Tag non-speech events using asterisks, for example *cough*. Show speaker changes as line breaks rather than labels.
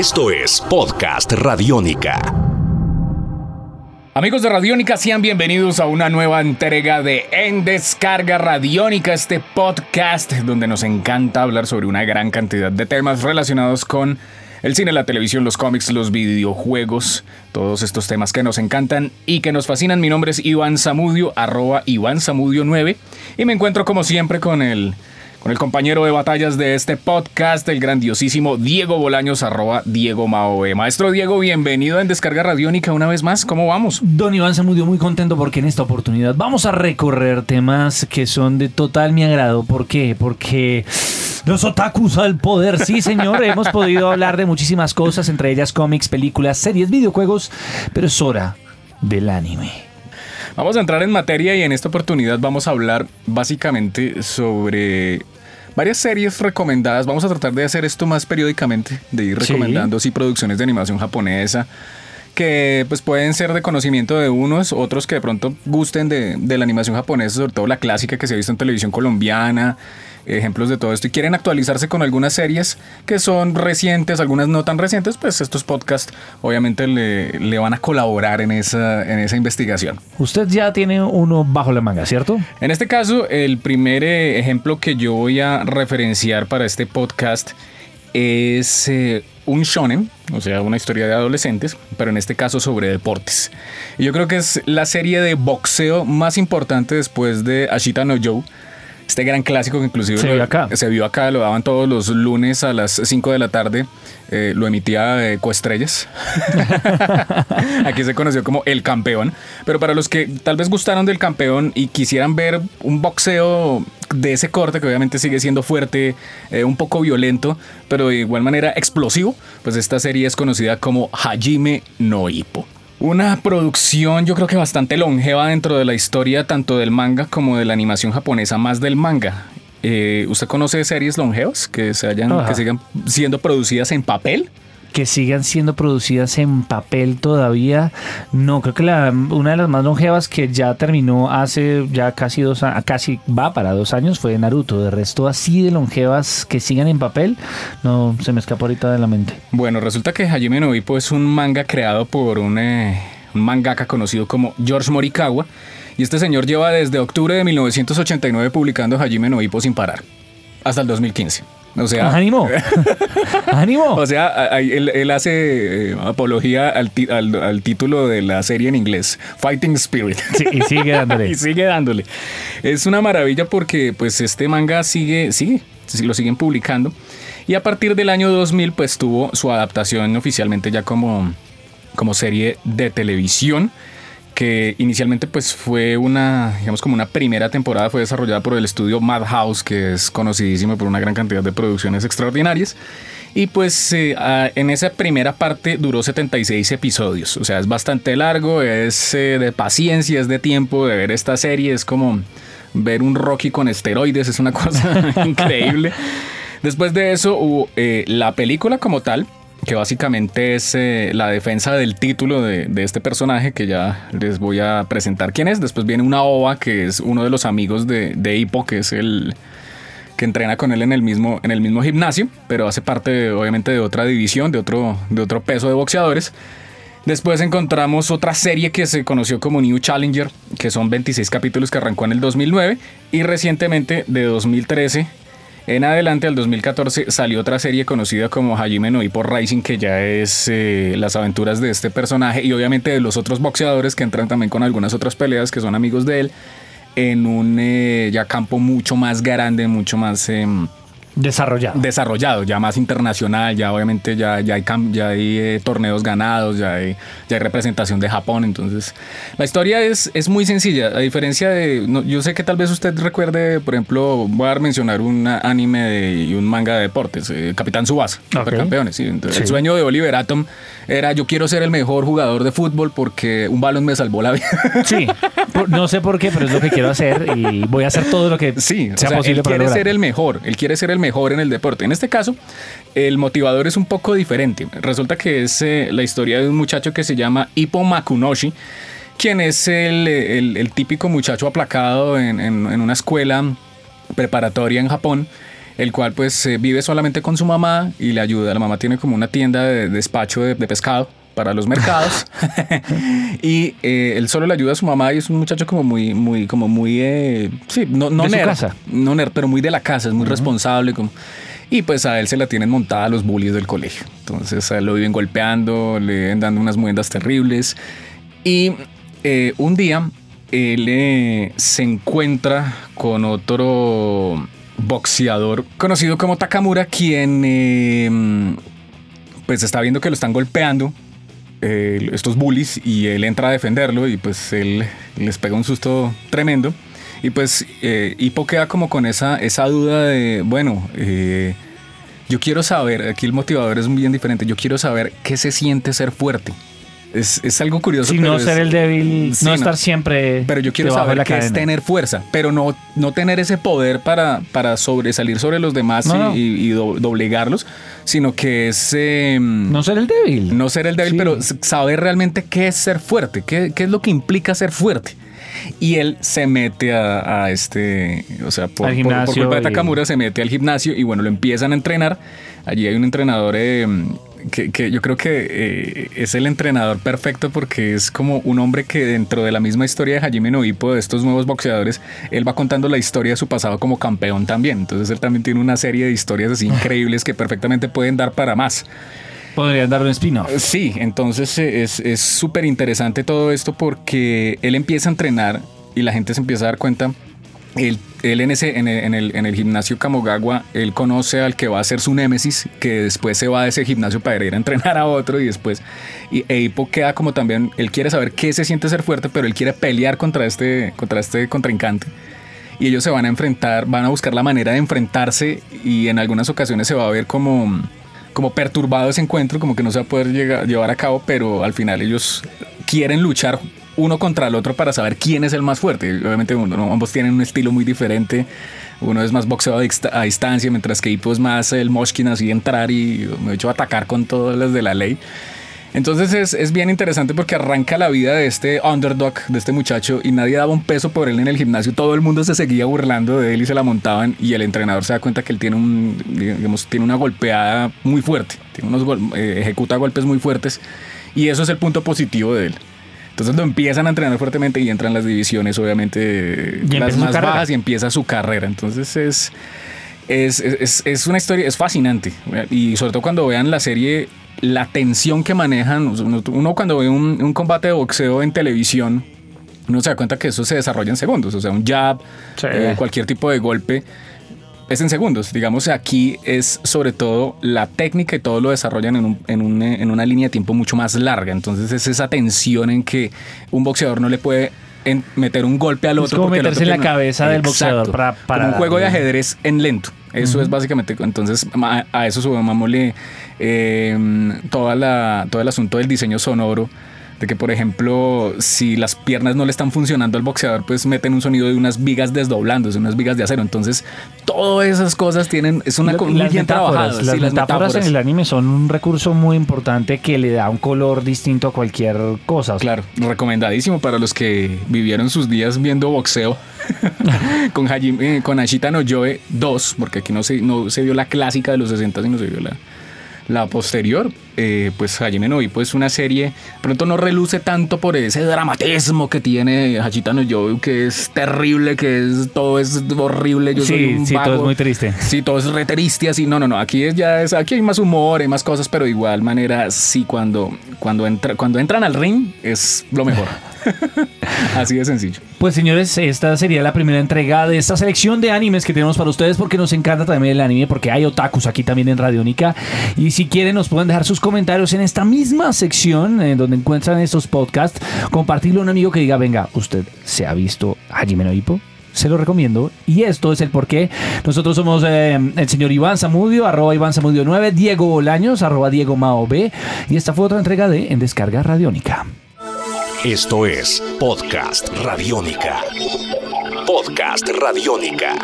Esto es Podcast Radiónica.
Amigos de Radiónica, sean bienvenidos a una nueva entrega de En Descarga Radiónica, este podcast donde nos encanta hablar sobre una gran cantidad de temas relacionados con el cine, la televisión, los cómics, los videojuegos, todos estos temas que nos encantan y que nos fascinan. Mi nombre es Iván Zamudio, arroba Iván Zamudio 9 y me encuentro como siempre con el con el compañero de batallas de este podcast, el grandiosísimo Diego Bolaños, arroba Diego Maoe. Maestro Diego, bienvenido en Descarga Radiónica una vez más. ¿Cómo vamos?
Don Iván Zamudio, muy contento porque en esta oportunidad vamos a recorrer temas que son de total mi agrado. ¿Por qué? Porque los otakus al poder. Sí, señor, *laughs* hemos podido hablar de muchísimas cosas, entre ellas cómics, películas, series, videojuegos, pero es hora del anime.
Vamos a entrar en materia y en esta oportunidad vamos a hablar básicamente sobre varias series recomendadas. Vamos a tratar de hacer esto más periódicamente, de ir recomendando sí, producciones de animación japonesa que pues pueden ser de conocimiento de unos, otros que de pronto gusten de, de la animación japonesa, sobre todo la clásica que se ha visto en televisión colombiana, ejemplos de todo esto y quieren actualizarse con algunas series que son recientes, algunas no tan recientes, pues estos podcasts obviamente le, van a colaborar en esa, en esa investigación.
Usted ya tiene uno bajo la manga, ¿cierto?
En este caso, el primer eh, ejemplo que yo voy a referenciar para este podcast es eh, un shonen, o sea, una historia de adolescentes, pero en este caso sobre deportes. Y yo creo que es la serie de boxeo más importante después de Ashita no Joe este gran clásico que inclusive
se, vio acá.
se vio acá, lo daban todos los lunes a las 5 de la tarde, eh, lo emitía eh, Coestrellas. *laughs* Aquí se conoció como El Campeón, pero para los que tal vez gustaron del Campeón y quisieran ver un boxeo de ese corte que obviamente sigue siendo fuerte, eh, un poco violento, pero de igual manera explosivo, pues esta serie es conocida como Hajime no Ippo. Una producción yo creo que bastante longeva dentro de la historia tanto del manga como de la animación japonesa, más del manga. Eh, ¿Usted conoce series longevas que, se hayan, que sigan siendo producidas en papel?
Que sigan siendo producidas en papel todavía. No, creo que la, una de las más longevas que ya terminó hace ya casi dos años, casi va para dos años, fue Naruto. De resto, así de longevas que sigan en papel, no se me escapó ahorita de la mente.
Bueno, resulta que Hajime no Ippo es un manga creado por un, eh, un mangaka conocido como George Morikawa. Y este señor lleva desde octubre de 1989 publicando Hajime no Ippo sin parar, hasta el 2015. O sea,
ánimo. *laughs* ánimo.
O sea, él, hace eh, apología al, al, título de la serie en inglés, Fighting Spirit.
y sigue dándole. *laughs*
y sigue dándole. Es una maravilla porque pues este manga sigue, sigue, lo siguen publicando. Y a partir del año 2000 pues tuvo su adaptación oficialmente ya como, como serie de televisión que inicialmente pues fue una, digamos como una primera temporada, fue desarrollada por el estudio Madhouse, que es conocidísimo por una gran cantidad de producciones extraordinarias. Y pues eh, en esa primera parte duró 76 episodios, o sea, es bastante largo, es eh, de paciencia, es de tiempo de ver esta serie, es como ver un Rocky con esteroides, es una *laughs* cosa increíble. Después de eso hubo eh, la película como tal, que básicamente es eh, la defensa del título de, este personaje que ya les voy a presentar quién es. Después viene una ova que es uno de los amigos de, de Hippo, que es el que entrena con él en el mismo, en el mismo gimnasio, pero hace parte obviamente de otra división, de otro, de otro peso de boxeadores. Después encontramos otra serie que se conoció como New Challenger, que son 26 capítulos que arrancó en el 2009 y recientemente de 2013 en adelante, al 2014, salió otra serie conocida como Hajime no Ippo Rising, que ya es eh, las aventuras de este personaje y obviamente de los otros boxeadores que entran también con algunas otras peleas que son amigos de él en un eh, ya campo mucho más grande, mucho más... Em,
Desarrollado.
Desarrollado, ya más internacional, ya obviamente ya, ya hay, ya hay eh, torneos ganados, ya hay, ya hay representación de Japón. Entonces, la historia es, es muy sencilla. A diferencia de. yo sé que tal vez usted recuerde, por ejemplo, voy a mencionar un anime y un manga de deportes, eh, Capitán Subasa, Supercampeones. El sueño de Oliver Atom era: yo quiero ser el mejor jugador de fútbol porque un balón me salvó la vida.
Sí, *laughs* no sé por qué, pero es lo que quiero hacer y voy a hacer todo lo que *laughs*
sí, sea, posible él quiere ser el mejor, él quiere ser el mejor en el deporte. En este caso, el motivador es un poco diferente. Resulta que es eh, la historia de un muchacho que se llama Ippo Makunoshi, quien es el, típico muchacho aplacado en, una escuela preparatoria en Japón el cual pues eh, vive solamente con su mamá y le ayuda. La mamá tiene como una tienda de despacho de, de pescado para los mercados. *laughs* Y eh, él solo le ayuda a su mamá y es un muchacho como muy muy como muy eh, sí no no
De su
nerd,
casa.
no nerd, pero muy de la casa es muy responsable como y pues a él se la tienen montada los bullies del colegio. Entonces a él lo viven golpeando le viven dando unas muendas terribles. Y eh, un día él se encuentra con otro boxeador conocido como Takamura quien pues está viendo que lo están golpeando eh, estos bullies y él entra a defenderlo y pues él les pega un susto tremendo y pues eh, Hippo queda como con esa, esa duda de, bueno, eh, yo quiero saber, aquí el motivador es bien diferente, yo quiero saber qué se siente ser fuerte. Es, es algo curioso.
Si
pero
no
es-
ser el débil,
Sí,
no estar siempre.
pero yo quiero saber qué es tener fuerza, pero no, no tener ese poder para, para sobresalir sobre los demás
No,
y,
no.
y- y do- doblegarlos, sino que es... em,
No ser el débil.
no ser el débil,
Sí.
pero saber realmente qué es ser fuerte, qué, qué es lo que implica ser fuerte. Y él se mete a, a este, o sea, por, culpa de
y-
Takamura se mete al gimnasio y bueno, lo empiezan a entrenar. Allí hay un entrenador eh, que, que yo creo que eh, es el entrenador perfecto porque es como un hombre que dentro de la misma historia de Hajime no Ippo, de estos nuevos boxeadores, él va contando la historia de su pasado como campeón también. Entonces él también tiene una serie de historias así increíbles que perfectamente pueden dar para más.
Podrían darle un spin-off.
Sí, entonces eh, es es súper interesante todo esto porque él empieza a entrenar y la gente se empieza a dar cuenta. Él, en, el, en en el gimnasio Kamogawa, él conoce al que va a ser su némesis, que después se va de ese gimnasio para ir a entrenar a otro y después. Y Eipo queda como también, él quiere saber qué se siente ser fuerte, pero él quiere pelear contra este, contra este contrincante y ellos se van a enfrentar, van a buscar la manera de enfrentarse y en algunas ocasiones se va a ver como, como perturbado ese encuentro, como que no se va a poder llevar a cabo, pero al final ellos quieren luchar uno contra el otro para saber quién es el más fuerte. Obviamente uno- no, ambos tienen un estilo muy diferente. Uno es más boxeo a, dista- a distancia, mientras que Hippo es más el Moshkin, así entrar y me he hecho atacar con todas las de la ley. Entonces es, es bien interesante porque arranca la vida de este underdog, de este muchacho, y nadie daba un peso por él en el gimnasio. Todo el mundo se seguía burlando de él y se la montaban. Y el entrenador se da cuenta que él tiene, un, digamos, tiene una golpeada muy fuerte, tiene unos eh, ejecuta golpes muy fuertes. Y eso es el punto positivo de él. Entonces lo empiezan a entrenar fuertemente y entran las divisiones, obviamente,
Y
las más bajas y empieza su carrera. Entonces es, es, es, es una historia, es fascinante. Y sobre todo cuando vean la serie, la tensión que manejan. Uno uno cuando ve un, un combate de boxeo en televisión, uno se da cuenta que eso se desarrolla en segundos. O sea, un jab,
Sí.
eh, cualquier tipo de golpe. Es en segundos. Digamos, aquí es sobre todo la técnica y todo lo desarrollan en, un- en un, eh, en una línea de tiempo mucho más larga. Entonces es esa tensión en que un boxeador no le puede en- meter un golpe al
Es
otro.
como
el
meterse
otro
en la cabeza del boxeador
Exacto.
para- para
Como un juego de ajedrez en lento. Eso es básicamente, entonces a, a eso sumámosle eh, toda la, todo el asunto del diseño sonoro, de que por ejemplo, si las piernas no le están funcionando al boxeador, pues meten un sonido de unas vigas desdoblándose, unas vigas de acero. Entonces, todas esas cosas tienen, es una
Lo-
cosa muy
las
bien trabajada.
las
sí,
metáforas en el anime son un recurso muy importante que le da un color distinto a cualquier cosa.
Claro, recomendadísimo para los que vivieron sus días viendo boxeo *laughs* con, Hajime- eh, con Ashita no Joe 2, porque aquí no se, no se vio la clásica de los 60, sino se vio la, la posterior. Eh, pues Hajime no Ippo es una serie, pronto no reluce tanto por ese dramatismo que tiene Hachita no Joe, que es terrible, que es todo es horrible. Yo soy
sí,
un
sí, todo
vago.
es muy triste.
Sí, todo es re triste, así. No, no, no. Aquí es ya es, aquí hay más humor, hay más cosas, pero de igual manera, sí, cuando, cuando, entra, cuando entran al ring es lo mejor. *laughs* así de sencillo.
Pues señores, esta sería la primera entrega de esta selección de animes que tenemos para ustedes porque nos encanta también el anime porque hay otakus aquí también en Radiónica y si quieren nos pueden dejar sus comentarios en esta misma sección en donde encuentran estos podcasts, compartirlo a un amigo que diga, venga, usted se ha visto Hajime no Ippo? Se lo recomiendo. Y esto es el porqué. Nosotros somos eh, el señor Iván Zamudio, arroba Iván Zamudio 9, Diego Bolaños, arroba Diego Mao B. Y esta fue otra entrega de En Descarga Radiónica.
Esto es Podcast Radiónica. Podcast Radiónica.